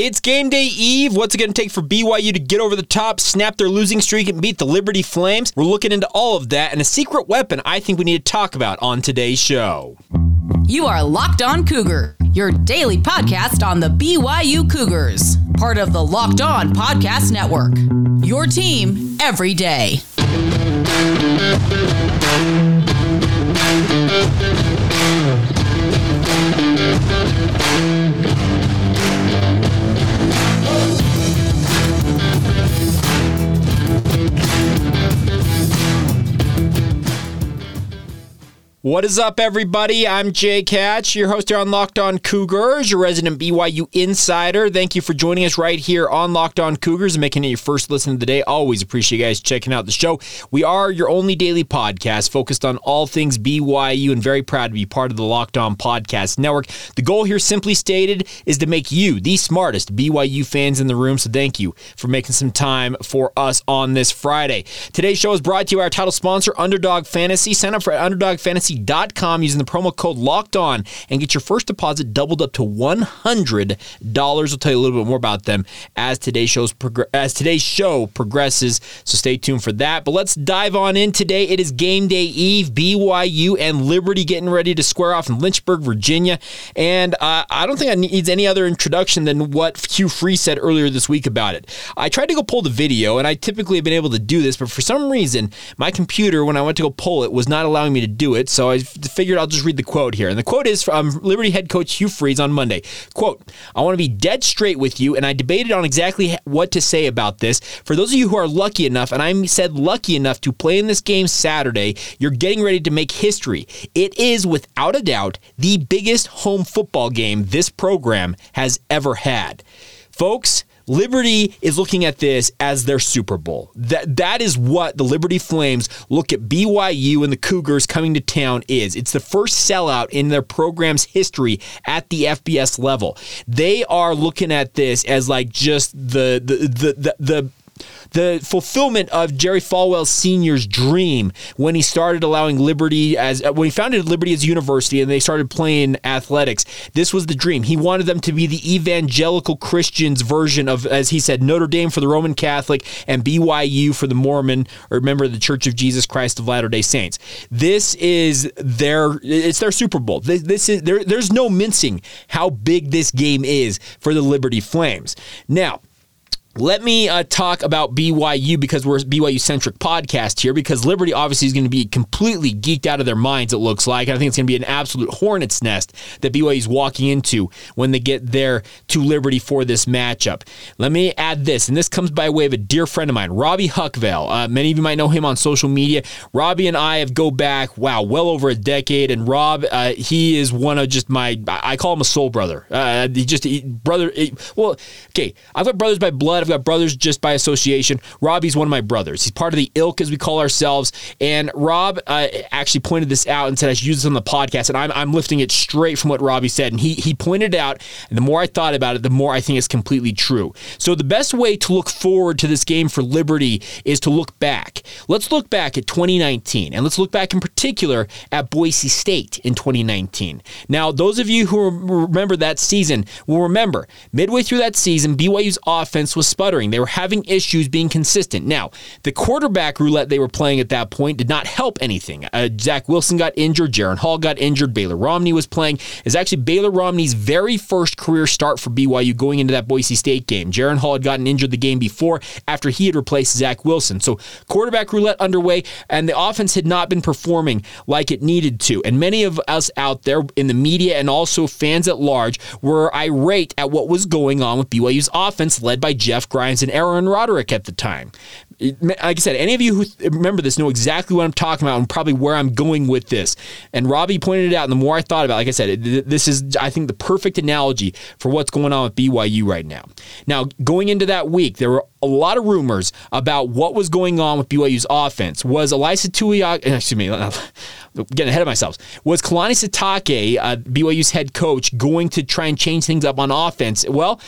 It's game day eve. What's it going to take for BYU to get over the top, snap their losing streak, and beat the Liberty Flames? We're looking into all of that and a secret weapon I think we need to talk about on today's show. You are Locked On Cougar, your daily podcast on the BYU Cougars, part of the Locked On Podcast Network. Your team every day. What is up, everybody? I'm Jay Hatch, your host here on Locked On Cougars, your resident BYU insider. Thank you for joining us right here on Locked On Cougars and making it your first listen of the day. Always appreciate you guys checking out the show. We are your only daily podcast focused on all things BYU and very proud to be part of the Locked On Podcast Network. The goal here, simply stated, is to make you the smartest BYU fans in the room. So thank you for making some time for us on this Friday. Today's show is brought to you by our title sponsor, Underdog Fantasy. Sign up for Underdog Fantasy fantasy.com using the promo code locked on and get your first deposit doubled up to $100. We'll tell you a little bit more about them as today's show's as today's show progresses. So stay tuned for that. But let's dive on in today. It is game day eve. BYU and Liberty getting ready to square off in Lynchburg, Virginia. And uh, I don't think I needs any other introduction than what Hugh Freeze said earlier this week about it. I tried to go pull the video, and I typically have been able to do this, but for some reason, my computer, when I went to go pull it, was not allowing me to do it. So I figured I'll just read the quote here. And the quote is from um, Liberty head coach Hugh Freeze on Monday. Quote, I want to be dead straight with you, and I debated on exactly what to say about this. For those of you who are lucky enough, and I said lucky enough to play in this game Saturday, you're getting ready to make history. It is, without a doubt, the biggest home football game this program has ever had. Folks, Liberty is looking at this as their Super Bowl. That that is what the Liberty Flames look at BYU and the Cougars coming to town is. It's the first sellout in their program's history at the FBS level. They are looking at this as like just the the the the, the the fulfillment of Jerry Falwell Sr.'s dream when he started allowing Liberty as when he founded Liberty as a university and they started playing athletics. This was the dream. He wanted them to be the evangelical Christians version of, as he said, Notre Dame for the Roman Catholic and BYU for the Mormon or member of the Church of Jesus Christ of Latter Day Saints. This is their it's their Super Bowl. This, this is there, there's no mincing how big this game is for the Liberty Flames. Now let me uh, talk about BYU because we're a BYU centric podcast here. Because Liberty obviously is going to be completely geeked out of their minds. It looks like. I think it's going to be an absolute hornet's nest that BYU is walking into when they get there to Liberty for this matchup. Let me add this, and this comes by way of a dear friend of mine, Robbie Huckvale. Uh, many of you might know him on social media. Robbie and I have go back, wow, well over a decade. And Rob, uh, he is one of just my, I call him a soul brother. Uh, he just he, brother. He, well, okay, I've got brothers by blood. I've got brothers just by association. Robbie's one of my brothers. He's part of the ilk, as we call ourselves. And Rob uh, actually pointed this out and said I should use this on the podcast. And I'm, I'm lifting it straight from what Robbie said. And he, he pointed it out. And the more I thought about it, the more I think it's completely true. So the best way to look forward to this game for Liberty is to look back. Let's look back at 2019. And let's look back in particular at Boise State in 2019. Now, those of you who remember that season will remember midway through that season, BYU's offense was sputtering. They were having issues being consistent. Now, the quarterback roulette they were playing at that point did not help anything. Uh, Zach Wilson got injured. Jaren Hall got injured. Baylor Romney was playing. Is actually Baylor Romney's very first career start for BYU going into that Boise State game. Jaren Hall had gotten injured the game before after he had replaced Zach Wilson. So quarterback roulette underway, and the offense had not been performing like it needed to. And many of us out there in the media and also fans at large were irate at what was going on with BYU's offense led by Jeff Grimes and Aaron Roderick at the time like I said, any of you who remember this know exactly what I'm talking about and probably where I'm going with this. And Robbie pointed it out, and the more I thought about it, like I said, this is, I think, the perfect analogy for what's going on with BYU right now. Now, going into that week, there were a lot of rumors about what was going on with BYU's offense. Was Ilaisa Tuiaki, excuse me, getting ahead of myself, was Kalani Sitake, uh, BYU's head coach, going to try and change things up on offense? Well,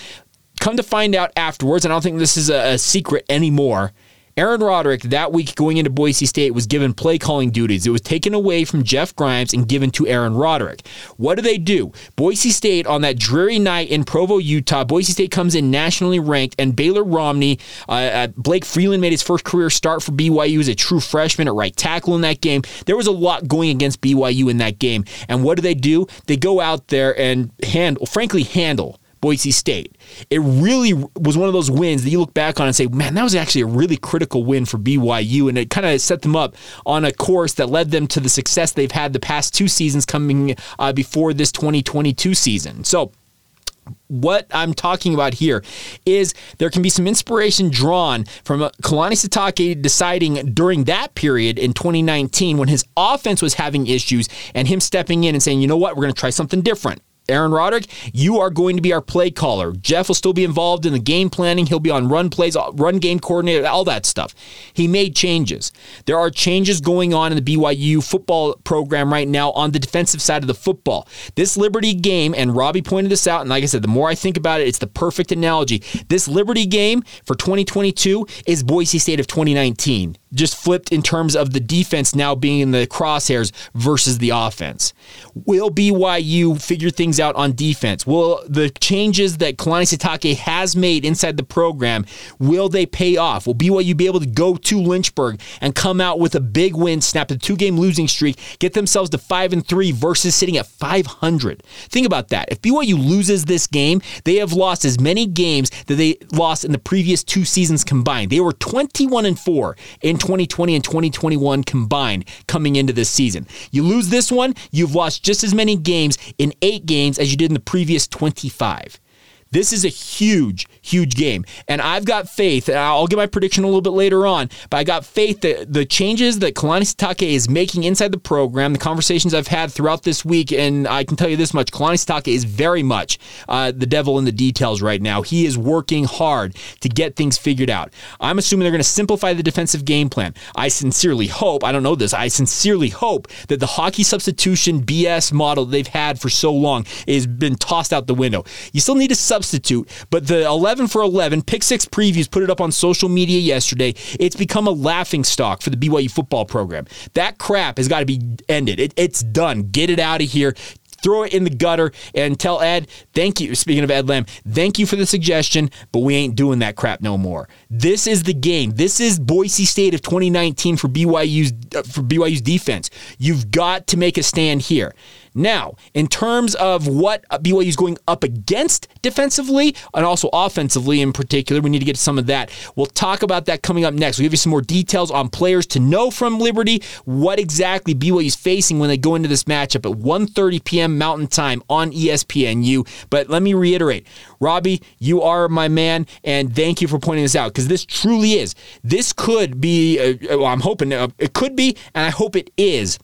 come to find out afterwards, and I don't think this is a, a secret anymore Aaron Roderick that week going into Boise State was given play calling duties. It was taken away from Jeff Grimes and given to Aaron Roderick. What do they do? Boise State on that dreary night in Provo, Utah, Boise State comes in nationally ranked, and Baylor Romney, uh, uh, Blake Freeland made his first career start for BYU as a true freshman at right tackle in that game. There was a lot going against BYU in that game. And what do they do? They go out there and handle, frankly, handle Boise State. It really was one of those wins that you look back on and say, man, that was actually a really critical win for BYU. And it kind of set them up on a course that led them to the success they've had the past two seasons coming uh, before this 2022 season. So, what I'm talking about here is there can be some inspiration drawn from Kalani Sitake deciding during that period in 2019 when his offense was having issues and him stepping in and saying, you know what, we're going to try something different. Aaron Roderick, you are going to be our play caller. Jeff will still be involved in the game planning. He'll be on run plays, run game coordinator, all that stuff. He made changes. There are changes going on in the BYU football program right now on the defensive side of the football. This Liberty game, and Robbie pointed this out, and like I said, the more I think about it, it's the perfect analogy. This Liberty game for 2022 is Boise State of 2019 just flipped in terms of the defense now being in the crosshairs versus the offense. Will BYU figure things out on defense? Will the changes that Kalani Sitake has made inside the program, will they pay off? Will BYU be able to go to Lynchburg and come out with a big win, snap the two-game losing streak, get themselves to 5 and 3 versus sitting at 500? Think about that. If BYU loses this game, they have lost as many games that they lost in the previous two seasons combined. They were 21 and 4 in 2020 and 2021 combined coming into this season. You lose this one, you've lost just as many games in eight games as you did in the previous 25. This is a huge, huge game. And I've got faith, and I'll get my prediction a little bit later on, but I got faith that the changes that Kalani Sitake is making inside the program, the conversations I've had throughout this week, and I can tell you this much Kalani Sitake is very much uh, the devil in the details right now. He is working hard to get things figured out. I'm assuming they're going to simplify the defensive game plan. I sincerely hope, I don't know this, I sincerely hope that the hockey substitution BS model they've had for so long has been tossed out the window. You still need to sub substitute. But the 11 for 11 pick six previews put it up on social media yesterday. It's become a laughing stock for the BYU football program. That crap has got to be ended. It, it's done. Get it out of here throw it in the gutter and tell Ed, thank you. Speaking of Ed Lamb, thank you for the suggestion, but we ain't doing that crap no more. This is the game. This is Boise State of 2019 for BYU's uh, for BYU's defense. You've got to make a stand here. Now, in terms of what BYU is going up against defensively and also offensively in particular, we need to get to some of that. We'll talk about that coming up next. We'll give you some more details on players to know from Liberty, what exactly BYU is facing when they go into this matchup at 1.30 p.m. Mountain Time on ESPNU. But let me reiterate, Robbie, you are my man, and thank you for pointing this out because this truly is. This could be, uh, well, I'm hoping uh, it could be, and I hope it is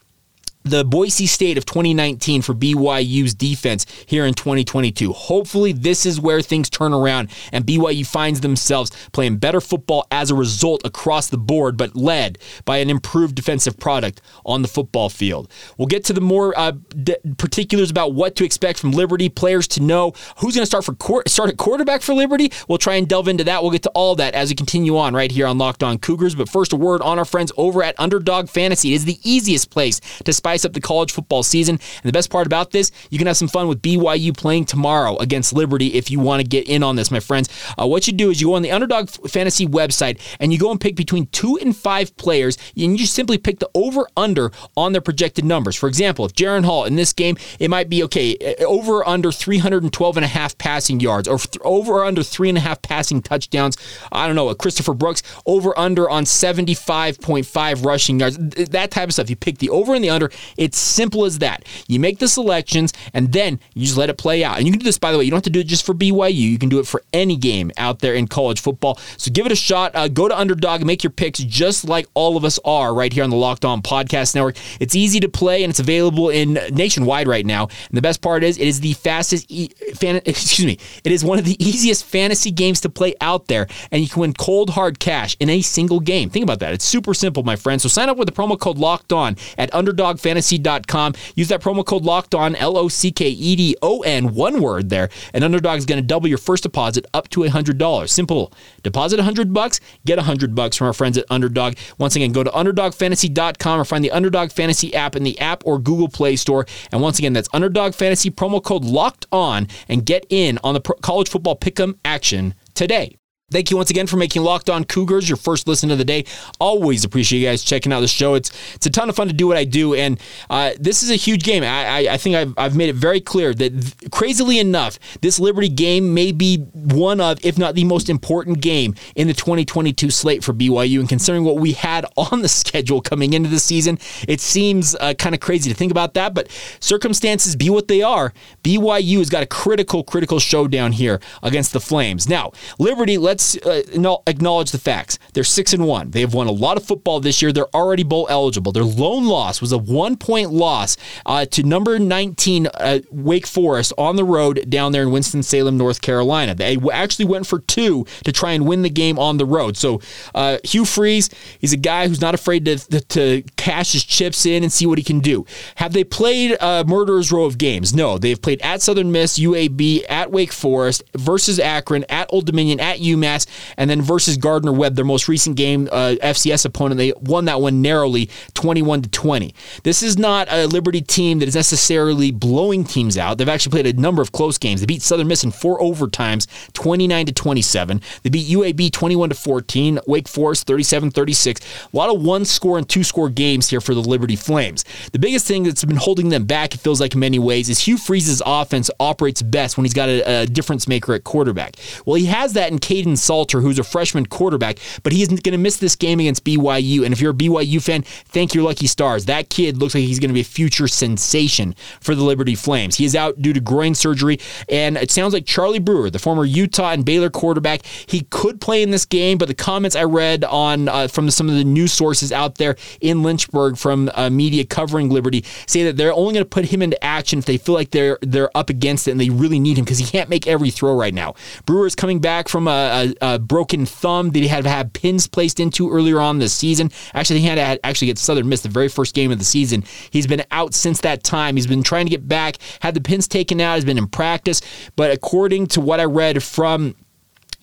the Boise State of 2019 for BYU's defense here in 2022. Hopefully, this is where things turn around and BYU finds themselves playing better football as a result across the board, but led by an improved defensive product on the football field. We'll get to the more uh, d- particulars about what to expect from Liberty, players to know who's going to start for court, start at quarterback for Liberty. We'll try and delve into that. We'll get to all that as we continue on right here on Locked On Cougars. But first, a word on our friends over at Underdog Fantasy. It is the easiest place to spy spice up the college football season. And the best part about this, you can have some fun with BYU playing tomorrow against Liberty if you want to get in on this, my friends. Uh, what you do is you go on the Underdog Fantasy website and you go and pick between two and five players, and you simply pick the over under on their projected numbers. For example, if Jaren Hall in this game, it might be okay, uh, over under 312 and a half passing yards, or over or under three and a half passing touchdowns. I don't know, Christopher Brooks, over under on 75.5 rushing yards, that type of stuff. You pick the over and the under, it's simple as that. You make the selections and then you just let it play out. And you can do this, by the way, you don't have to do it just for BYU. You can do it for any game out there in college football. So give it a shot. Uh, go to Underdog make your picks just like all of us are right here on the Locked On Podcast Network. It's easy to play and it's available in nationwide right now. And the best part is it is the fastest, e- fan- excuse me, it is one of the easiest fantasy games to play out there. And you can win cold hard cash in a single game. Think about that. It's super simple, my friends. So sign up with the promo code Locked On at Underdog Fantasy underdogfantasy.com. Use that promo code locked on, L O C K E D O N, one word there. And Underdog is going to double your first deposit up to $100. Simple. Deposit 100 bucks, get 100 bucks from our friends at Underdog. Once again, go to underdogfantasy.com or find the Underdog Fantasy app in the app or Google Play Store. And once again, that's Underdog Fantasy promo code locked on and get in on the college football pick'em action today. Thank you once again for making Locked On Cougars your first listen of the day. Always appreciate you guys checking out the show. It's it's a ton of fun to do what I do, and uh, this is a huge game. I, I, I, think I've, I've made it very clear that, th- crazily enough, this Liberty game may be one of, if not the most important game in the 2022 slate for BYU. And considering what we had on the schedule coming into the season, it seems uh, kind of crazy to think about that. But circumstances be what they are. BYU has got a critical, critical showdown here against the Flames. Now, Liberty, let's let's uh, acknowledge the facts. They're six and one. They have won a lot of football this year. They're already bowl eligible. Their lone loss was a one point loss uh, to number 19 uh, Wake Forest on the road down there in Winston Salem, North Carolina. They actually went for two to try and win the game on the road. So uh, Hugh Freeze, he's a guy who's not afraid to, to, to, cash his chips in and see what he can do. Have they played a murderer's row of games? No, they've played at Southern Miss, UAB, at Wake Forest, versus Akron, at Old Dominion, at UMass UMass, and then versus Gardner Webb, their most recent game, uh, FCS opponent. They won that one narrowly, 21 to 20. This is not a Liberty team that is necessarily blowing teams out. They've actually played a number of close games. They beat Southern Miss in four overtimes, 29 to 27. They beat UAB 21 to 14, Wake Forest 37 36. A lot of one score and two score games here for the Liberty Flames. The biggest thing that's been holding them back, it feels like in many ways, is Hugh Freeze's offense operates best when he's got a, a difference maker at quarterback. Well, he has that in Kaidon Salter, who's a freshman quarterback, but he's going to miss this game against BYU. And if you're a BYU fan, thank your lucky stars. That kid looks like he's going to be a future sensation for the Liberty Flames. He is out due to groin surgery, and it sounds like Charlie Brewer, the former Utah and Baylor quarterback, he could play in this game. But the comments I read on uh, from some of the news sources out there in Lynchburg from uh, media covering Liberty say that they're only going to put him into action if they feel like they're they're up against it and they really need him because he can't make every throw right now. Brewer is coming back from a, a a, broken thumb that he had had pins placed into earlier on this season. Actually, he had to actually get Southern Miss the very first game of the season. He's been out since that time. He's been trying to get back, had the pins taken out, He's been in practice. But according to what I read from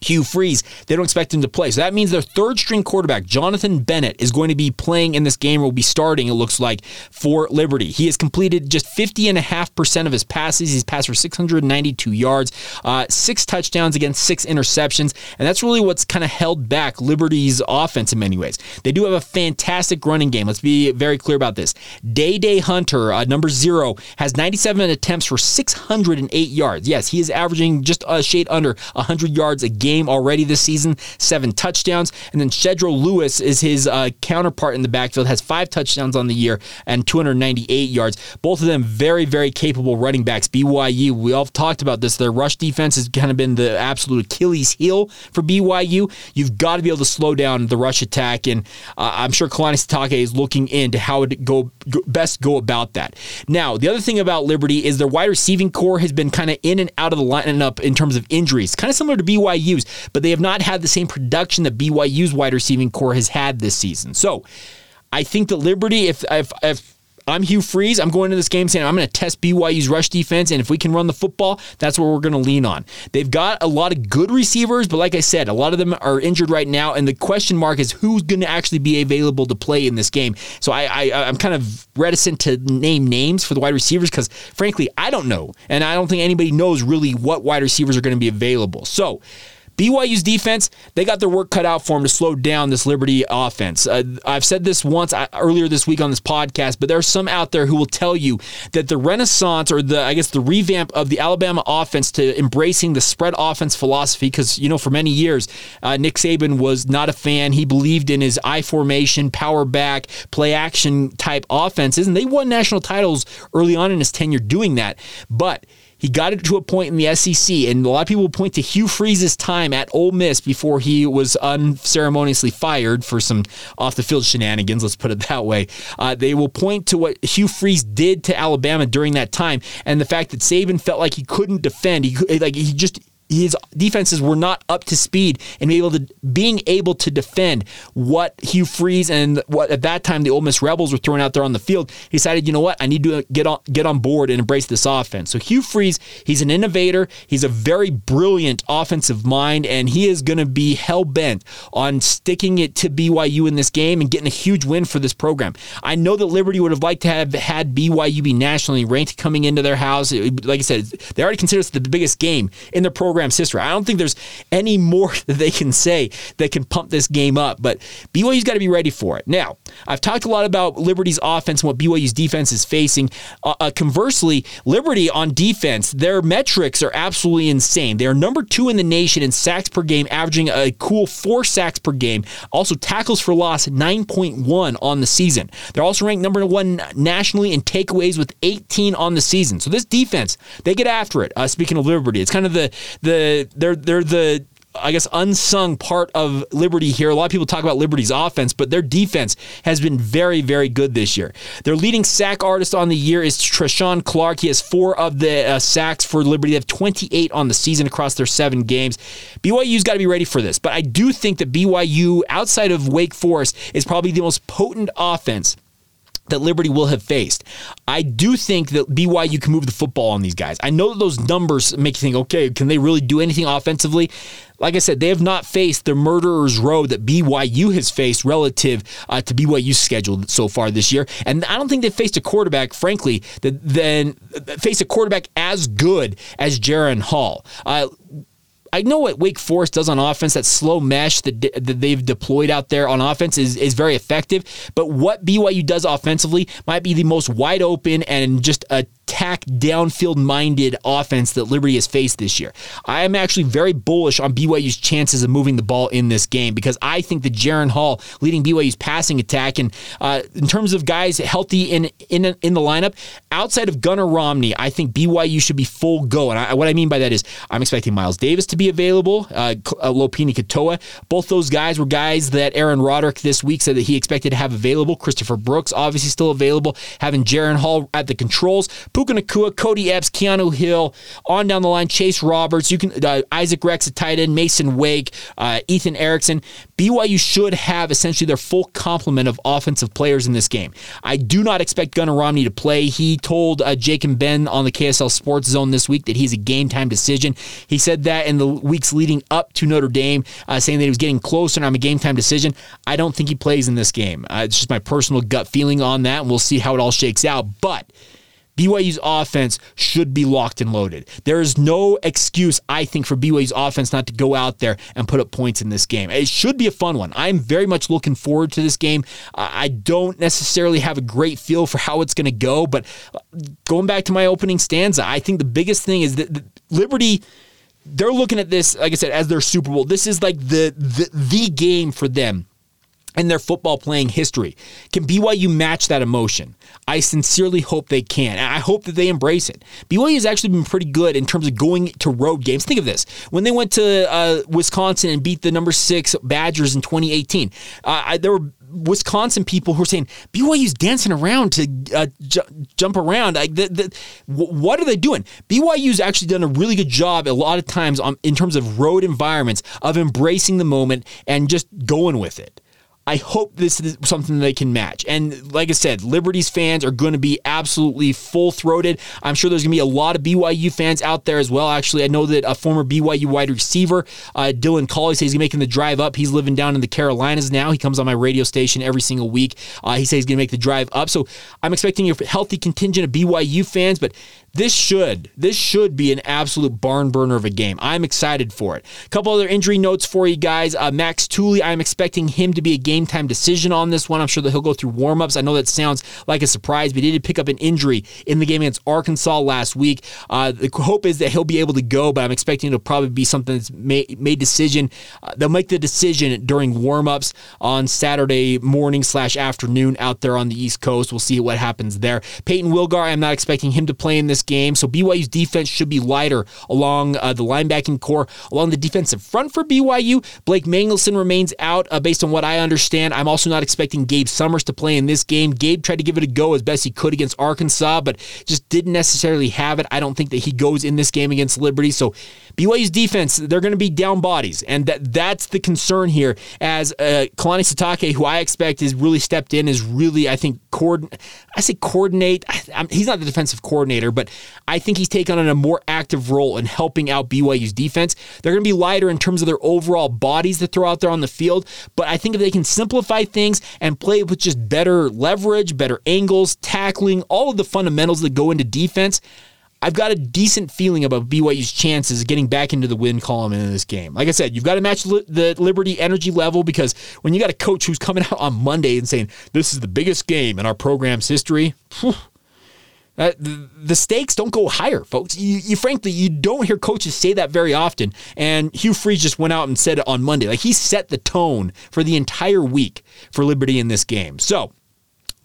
Hugh Freeze, they don't expect him to play. So that means their third string quarterback, Jonathan Bennett, is going to be playing in this game or will be starting, it looks like, for Liberty. He has completed just 50.5% of his passes. He's passed for 692 yards, uh, six touchdowns against six interceptions. And that's really what's kind of held back Liberty's offense in many ways. They do have a fantastic running game. Let's be very clear about this. Dae Dae Hunter, uh, number zero, has 97 attempts for 608 yards. Yes, he is averaging just a shade under 100 yards a game game already this season, seven touchdowns. And then Shedro Louis is his uh, counterpart in the backfield, has five touchdowns on the year and 298 yards. Both of them very, very capable running backs. BYU, we all talked about this. Their rush defense has kind of been the absolute Achilles heel for BYU. You've got to be able to slow down the rush attack, and uh, I'm sure Kalani Sitake is looking into how to go, go best go about that. Now, the other thing about Liberty is their wide receiving corps has been kind of in and out of the lineup in terms of injuries, kind of similar to But they have not had the same production that BYU's wide receiving corps has had this season. So I think that Liberty, if if, if I'm Hugh Freeze. I'm going to this game saying I'm going to test BYU's rush defense, and if we can run the football, that's what we're going to lean on. They've got a lot of good receivers, but like I said, a lot of them are injured right now, and the question mark is who's going to actually be available to play in this game. So I, I I'm kind of reticent to name names for the wide receivers because frankly I don't know, and I don't think anybody knows really what wide receivers are going to be available. So. BYU's defense, they got their work cut out for them to slow down this Liberty offense. Uh, I've said this once uh, earlier this week on this podcast, but there are some out there who will tell you that the renaissance or the, I guess, the revamp of the Alabama offense to embracing the spread offense philosophy, because, you know, for many years, uh, Nick Saban was not a fan. He believed in his I formation, power back, play action type offenses, and they won national titles early on in his tenure doing that. But he got it to a point in the SEC, and a lot of people point to Hugh Freeze's time at Ole Miss before he was unceremoniously fired for some off the field shenanigans, let's put it that way. Uh, they will point to what Hugh Freeze did to Alabama during that time and the fact that Saban felt like he couldn't defend. He, like, he just his defenses were not up to speed and able to being able to defend what Hugh Freeze and what at that time the Ole Miss Rebels were throwing out there on the field. He decided, you know what, I need to get on get on board and embrace this offense. So Hugh Freeze, he's an innovator. He's a very brilliant offensive mind, and he is going to be hell bent on sticking it to BYU in this game and getting a huge win for this program. I know that Liberty would have liked to have had BYU be nationally ranked coming into their house. Like I said, they already consider this the biggest game in their program's history. I don't think there's any more that they can say that can pump this game up, but BYU's got to be ready for it. Now, I've talked a lot about Liberty's offense and what BYU's defense is facing. Uh, uh, conversely, Liberty on defense, their metrics are absolutely insane. They are number two in the nation in sacks per game, averaging a cool four sacks per game. Also, tackles for loss, 9.1 on the season. They're also ranked number one nationally in takeaways with 18 on the season. So this defense, they get after it. Uh, speaking of Liberty, it's kind of the the they're they're the I guess, unsung part of Liberty here. A lot of people talk about Liberty's offense, but their defense has been very, very good this year. Their leading sack artist on the year is Treshaun Clark. He has four of the uh, sacks for Liberty. They have 28 on the season across their seven games. BYU's got to be ready for this, but I do think that BYU, outside of Wake Forest, is probably the most potent offense that Liberty will have faced. I do think that BYU can move the football on these guys. I know those numbers make you think, okay, can they really do anything offensively? Like I said, they have not faced the murderer's row that BYU has faced relative uh, to BYU's schedule so far this year. And I don't think they've faced a quarterback, frankly, that then face a quarterback as good as Jaren Hall. Uh, I know what Wake Forest does on offense, that slow mesh that, that they've deployed out there on offense is, is very effective. But what BYU does offensively might be the most wide open and just a attack downfield minded offense that Liberty has faced this year. I am actually very bullish on BYU's chances of moving the ball in this game because I think that Jaren Hall leading BYU's passing attack and uh, in terms of guys healthy in in in the lineup outside of Gunnar Romney, I think BYU should be full go. And I, what I mean by that is I'm expecting Miles Davis to be available, uh, uh Lopini Katoa. Both those guys were guys that Aaron Roderick this week said that he expected to have available. Christopher Brooks obviously still available. Having Jaren Hall at the controls. Puka Nacua, Cody Epps, Keanu Hill, on down the line, Chase Roberts, you can uh, Isaac Rex at tight end, Masen Wake, uh, Ethan Erickson. BYU should have essentially their full complement of offensive players in this game. I do not expect Gunnar Romney to play. He told uh, Jake and Ben on the KSL Sports Zone this week that he's a game time decision. He said that in the weeks leading up to Notre Dame, uh, saying that he was getting closer and I'm a game time decision. I don't think he plays in this game. Uh, it's just my personal gut feeling on that, and we'll see how it all shakes out. But BYU's offense should be locked and loaded. There is no excuse, I think, for BYU's offense not to go out there and put up points in this game. It should be a fun one. I'm very much looking forward to this game. I don't necessarily have a great feel for how it's going to go, but uh, going back to my opening stanza, I think the biggest thing is that Liberty they're looking at this, like I said, as their Super Bowl. This is like the the, the game for them in their football playing history. Can BYU match that emotion? I sincerely hope they can. And I hope that they embrace it. BYU has actually been pretty good in terms of going to road games. Think of this. When they went to uh, Wisconsin and beat the number six Badgers in 2018, uh, I, there were Wisconsin people who are saying BYU's dancing around to uh, j- jump around. Like, the, the, what are they doing? BYU's actually done a really good job a lot of times on, in terms of road environments of embracing the moment and just going with it. I hope this is something they can match. And like I said, Liberty's fans are going to be absolutely full throated. I'm sure there's going to be a lot of BYU fans out there as well. Actually, I know that a former BYU wide receiver, uh, Dylan Collie, says he's making the drive up. He's living down in the Carolinas now. He comes on my radio station every single week. Uh, he says he's going to make the drive up. So I'm expecting a healthy contingent of BYU fans, but this should this should be an absolute barn burner of a game. I'm excited for it. A couple other injury notes for you guys. Uh, Max Tooley, I'm expecting him to be a game time decision on this one. I'm sure that he'll go through warmups. I know that sounds like a surprise, but he did pick up an injury in the game against Arkansas last week. Uh, the hope is that he'll be able to go, but I'm expecting it'll probably be something that's made, made decision. Uh, they'll make the decision during warmups on Saturday morning slash afternoon out there on the East Coast. We'll see what happens there. Peyton Wilgar, I'm not expecting him to play in this game. So BYU's defense should be lighter along uh, the linebacking corps, along the defensive front for BYU. Blake Mangelson remains out uh, based on what I understand. I'm also not expecting Gabe Summers to play in this game. Gabe tried to give it a go as best he could against Arkansas, but just didn't necessarily have it. I don't think that he goes in this game against Liberty. So BYU's defense, they're going to be down bodies, and that that's the concern here. As uh, Kalani Sitake, who I expect is really stepped in, is really I think coordinate. I say coordinate. I, he's not the defensive coordinator, but I think he's taken on a more active role in helping out BYU's defense. They're going to be lighter in terms of their overall bodies to throw out there on the field, but I think if they can simplify things and play with just better leverage, better angles, tackling, all of the fundamentals that go into defense. I've got a decent feeling about BYU's chances of getting back into the win column in this game. Like I said, you've got to match the Liberty energy level because when you got a coach who's coming out on Monday and saying, this is the biggest game in our program's history, uh, the, the, stakes don't go higher, folks. You, you, frankly, you don't hear coaches say that very often. And Hugh Freeze just went out and said it on Monday. Like he set the tone for the entire week for Liberty in this game. So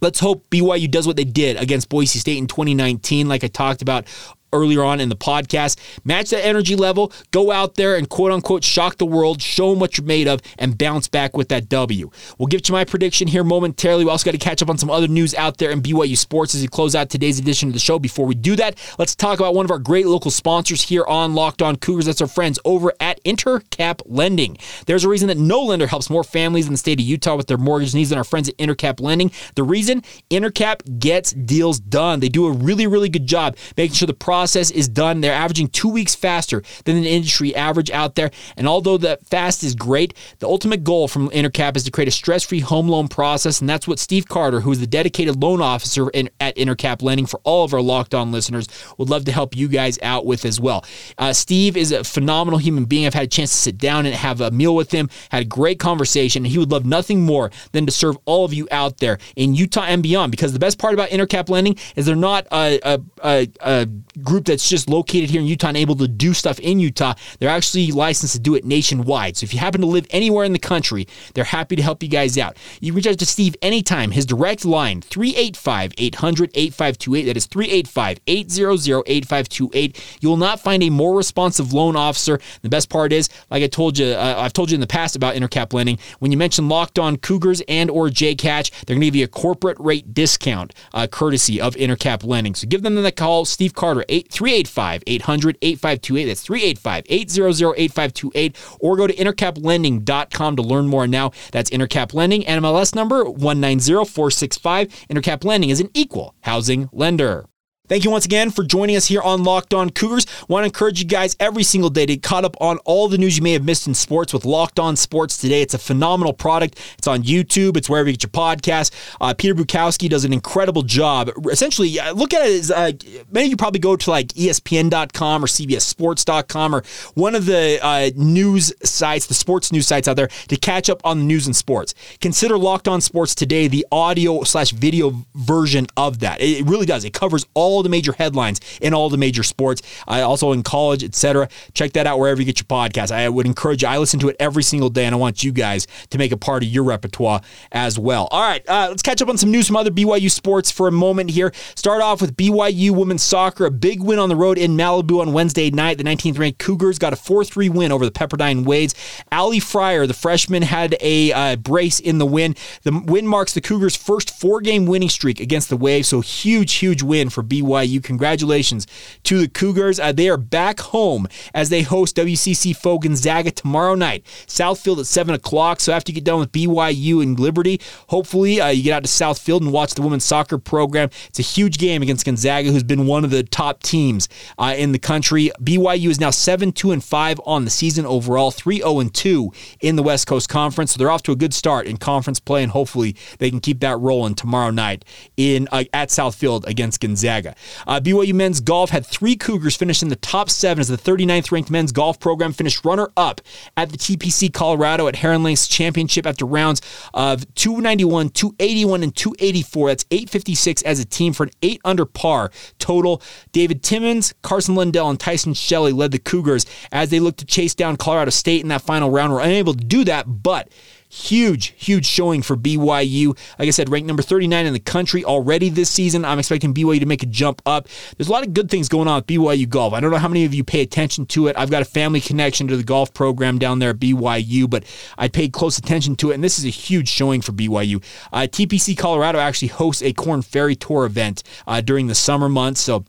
Let's hope BYU does what they did against Boise State in 2019, like I talked about earlier on in the podcast. Match that energy level, go out there and quote unquote shock the world, show them what you're made of, and bounce back with that W. We'll get to my prediction here momentarily. We also got to catch up on some other news out there in BYU sports as we close out today's edition of the show. Before we do that, let's talk about one of our great local sponsors here on Locked On Cougars. That's our friends over at Intercap Lending. There's a reason that no lender helps more families in the state of Utah with their mortgage needs than our friends at Intercap Lending. The reason Intercap gets deals done. They do a really, really good job making sure the process is done. They're averaging two weeks faster than the industry average out there. And although the fast is great, the ultimate goal from Intercap is to create a stress free home loan process. And that's what Steve Carter, who is the dedicated loan officer in, at Intercap Lending for all of our locked on listeners, would love to help you guys out with as well. Uh, Steve is a phenomenal human being. I've had a chance to sit down and have a meal with him, had a great conversation. He would love nothing more than to serve all of you out there in Utah and beyond because the best part about Intercap Lending is they're not a, a, a, a group that's just located here in Utah and able to do stuff in Utah. They're actually licensed to do it nationwide. So if you happen to live anywhere in the country, they're happy to help you guys out. You reach out to Steve anytime. His direct line, 385 800 8528. That is 385 800 8528. You will not find a more responsive loan officer. The best part is, like I told you, uh, I've told you in the past about Intercap lending, when you mention locked on Cougars and or Jay Hatch, they're going to give you a corporate rate discount uh, courtesy of Intercap lending. So give them the call, Steve Carter, 8 385 800 8528. That's 385 800 8528. Or go to intercaplending.com to learn more now. That's Intercap Lending, NMLS number 190465. Intercap Lending is an equal housing lender. Thank you once again for joining us here on Locked On Cougars. Want to encourage you guys every single day to get caught up on all the news you may have missed in sports with Locked On Sports today. It's a phenomenal product. It's on YouTube. It's wherever you get your podcast. Uh, Peter Bukowski does an incredible job. Essentially, uh, look at it as uh, many of you probably go to like ESPN.com or CBSSports.com or one of the uh, news sites, the sports news sites out there to catch up on the news and sports. Consider Locked On Sports today the audio slash video version of that. It really does. It covers all all the major headlines in all the major sports, uh, also in college, etc. Check that out wherever you get your podcast. I would encourage you. I listen to it every single day, and I want you guys to make a part of your repertoire as well. All right, uh, let's catch up on some news from other BYU sports for a moment here. Start off with BYU women's soccer, a big win on the road in Malibu on Wednesday night. The 19th ranked Cougars got a 4 3 win over the Pepperdine Waves. Ali Fryer, the freshman, had a uh, brace in the win. The win marks the Cougars' first four game winning streak against the Waves, so huge, huge win for BYU BYU. Congratulations to the Cougars. Uh, they are back home as they host WCC Foe Gonzaga tomorrow night. Southfield at 7 o'clock. So after you get done with BYU and Liberty, hopefully uh, you get out to Southfield and watch the women's soccer program. It's a huge game against Gonzaga, who's been one of the top teams uh, in the country. BYU is now 7 2 and 5 on the season overall, 3 0 and 2 in the West Coast Conference. So they're off to a good start in conference play, and hopefully they can keep that rolling tomorrow night in uh, at Southfield against Gonzaga. Uh, BYU men's golf had three Cougars finish in the top seven as the 39th ranked men's golf program finished runner up at the TPC Colorado at Heron Lakes Championship after rounds of 291, 281, and 284. That's 856 as a team for an eight under par total. David Timmons, Carson Lundell, and Tyson Shelley led the Cougars as they looked to chase down Colorado State in that final round. Were unable to do that, but Huge, huge showing for BYU. Like I said, ranked number 39 in the country already this season. I'm expecting BYU to make a jump up. There's a lot of good things going on with BYU golf. I don't know how many of you pay attention to it. I've got a family connection to the golf program down there at BYU, but I paid close attention to it, and this is a huge showing for BYU. Uh, TPC Colorado actually hosts a Korn Ferry Tour event uh, during the summer months, so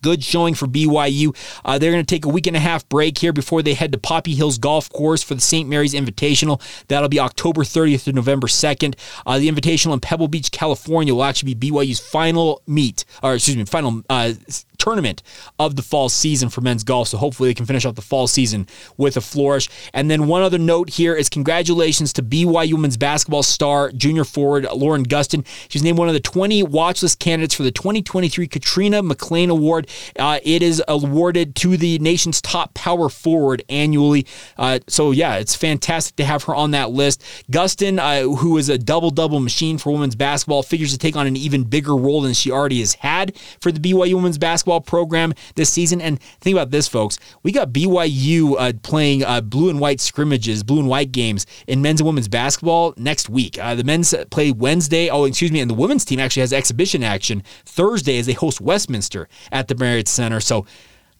Good showing for BYU. Uh, they're going to take a week and a half break here before they head to Poppy Hills Golf Course for the St. Mary's Invitational. That'll be October 30th to November 2nd. Uh, the Invitational in Pebble Beach, California will actually be BYU's final meet, or excuse me, final uh, tournament of the fall season for men's golf. So hopefully they can finish off the fall season with a flourish. And then one other note here is congratulations to BYU women's basketball star, junior forward Lauren Gustin. She's named one of the 20 watchlist candidates for the 2023 Katrina McClain Award. Uh, it is awarded to the nation's top power forward annually. Uh, so yeah, it's fantastic to have her on that list. Gustin, uh, who is a double double machine for women's basketball, figures to take on an even bigger role than she already has had for the BYU women's basketball basketball program this season. And think about this, folks. We got BYU uh, playing uh, blue and white scrimmages, blue and white games in men's and women's basketball next week. Uh, the men's play Wednesday. Oh, excuse me. And the women's team actually has exhibition action Thursday as they host Westminster at the Marriott Center. So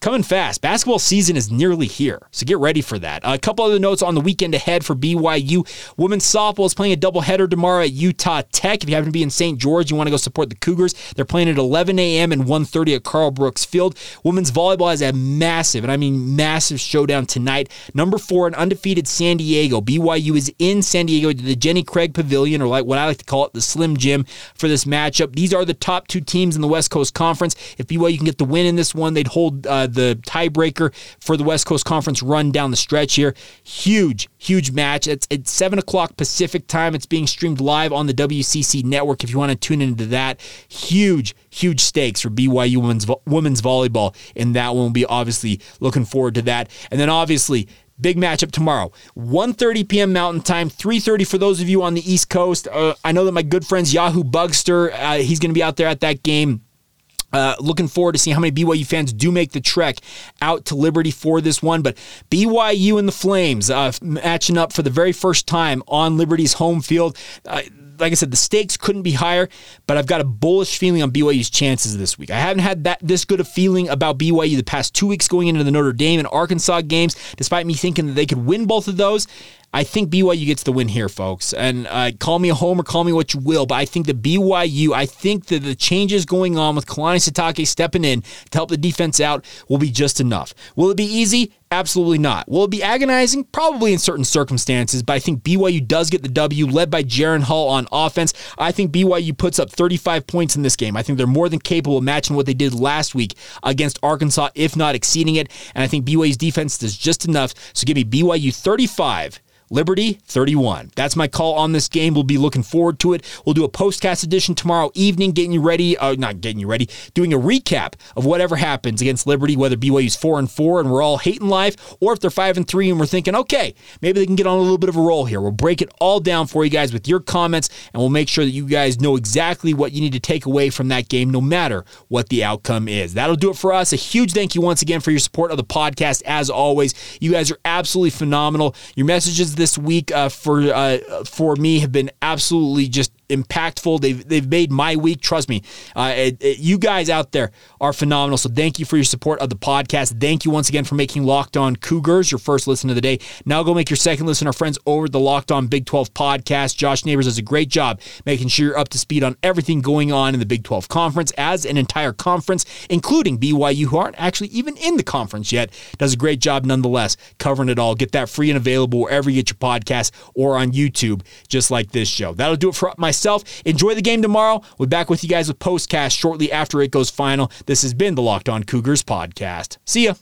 coming fast. Basketball season is nearly here, so get ready for that. A couple other notes on the weekend ahead for BYU. Women's softball is playing a doubleheader tomorrow at Utah Tech. If you happen to be in St. George, you want to go support the Cougars. They're playing at 11 a.m. and 1:30 at Carl Brooks Field. Women's volleyball has a massive, and I mean massive, showdown tonight. Number four, an undefeated San Diego. BYU is in San Diego to the Jenny Craig Pavilion, or like what I like to call it, the Slim Gym, for this matchup. These are the top two teams in the West Coast Conference. If BYU can get the win in this one, they'd hold. Uh, the tiebreaker for the West Coast Conference run down the stretch here. Huge, huge match. It's at 7 o'clock Pacific time. It's being streamed live on the WCC network if you want to tune into that. Huge, huge stakes for BYU women's, women's volleyball in that one. We'll be obviously looking forward to that. And then obviously, Big matchup tomorrow, 1.30 p.m. Mountain Time, 3.30 for those of you on the East Coast. Uh, I know that my good friends Yahoo Bugster, uh, he's going to be out there at that game. Uh, looking forward to seeing how many BYU fans do make the trek out to Liberty for this one. But BYU and the Flames uh, matching up for the very first time on Liberty's home field. Uh, like I said, the stakes couldn't be higher, but I've got a bullish feeling on BYU's chances this week. I haven't had that this good a feeling about BYU the past two weeks going into the Notre Dame and Arkansas games, despite me thinking that they could win both of those. I think BYU gets the win here, folks. And uh, call me a homer, call me what you will, but I think the BYU, I think that the changes going on with Kalani Sitake stepping in to help the defense out will be just enough. Will it be easy? Absolutely not. Will it be agonizing? Probably in certain circumstances, but I think BYU does get the W, led by Jaren Hall on offense. I think BYU puts up 35 points in this game. I think they're more than capable of matching what they did last week against Arkansas, if not exceeding it. And I think BYU's defense does just enough. So give me BYU 35 Liberty 31. That's my call on this game. We'll be looking forward to it. We'll do a postcast edition tomorrow evening, getting you ready, uh, not getting you ready, doing a recap of whatever happens against Liberty, whether BYU's 4 and 4 and we're all hating life, or if they're 5 and 3 and we're thinking, okay, maybe they can get on a little bit of a roll here. We'll break it all down for you guys with your comments, and we'll make sure that you guys know exactly what you need to take away from that game, no matter what the outcome is. That'll do it for us. A huge thank you once again for your support of the podcast. As always, you guys are absolutely phenomenal. Your messages this week uh, for uh, for me have been absolutely just impactful. They've they've made my week. Trust me, uh, it, it, you guys out there are phenomenal. So thank you for your support of the podcast. Thank you once again for making Locked On Cougars your first listen of the day. Now go make your second listen. Our friends over the Locked On Big 12 podcast. Josh Neighbors does a great job making sure you're up to speed on everything going on in the Big 12 conference as an entire conference, including BYU, who aren't actually even in the conference yet. Does a great job nonetheless covering it all. Get that free and available wherever you get your podcast or on YouTube, just like this show. That'll do it for my myself. Enjoy the game tomorrow. We'll be back with you guys with postcast shortly after it goes final. This has been the Locked On Cougars podcast. See ya.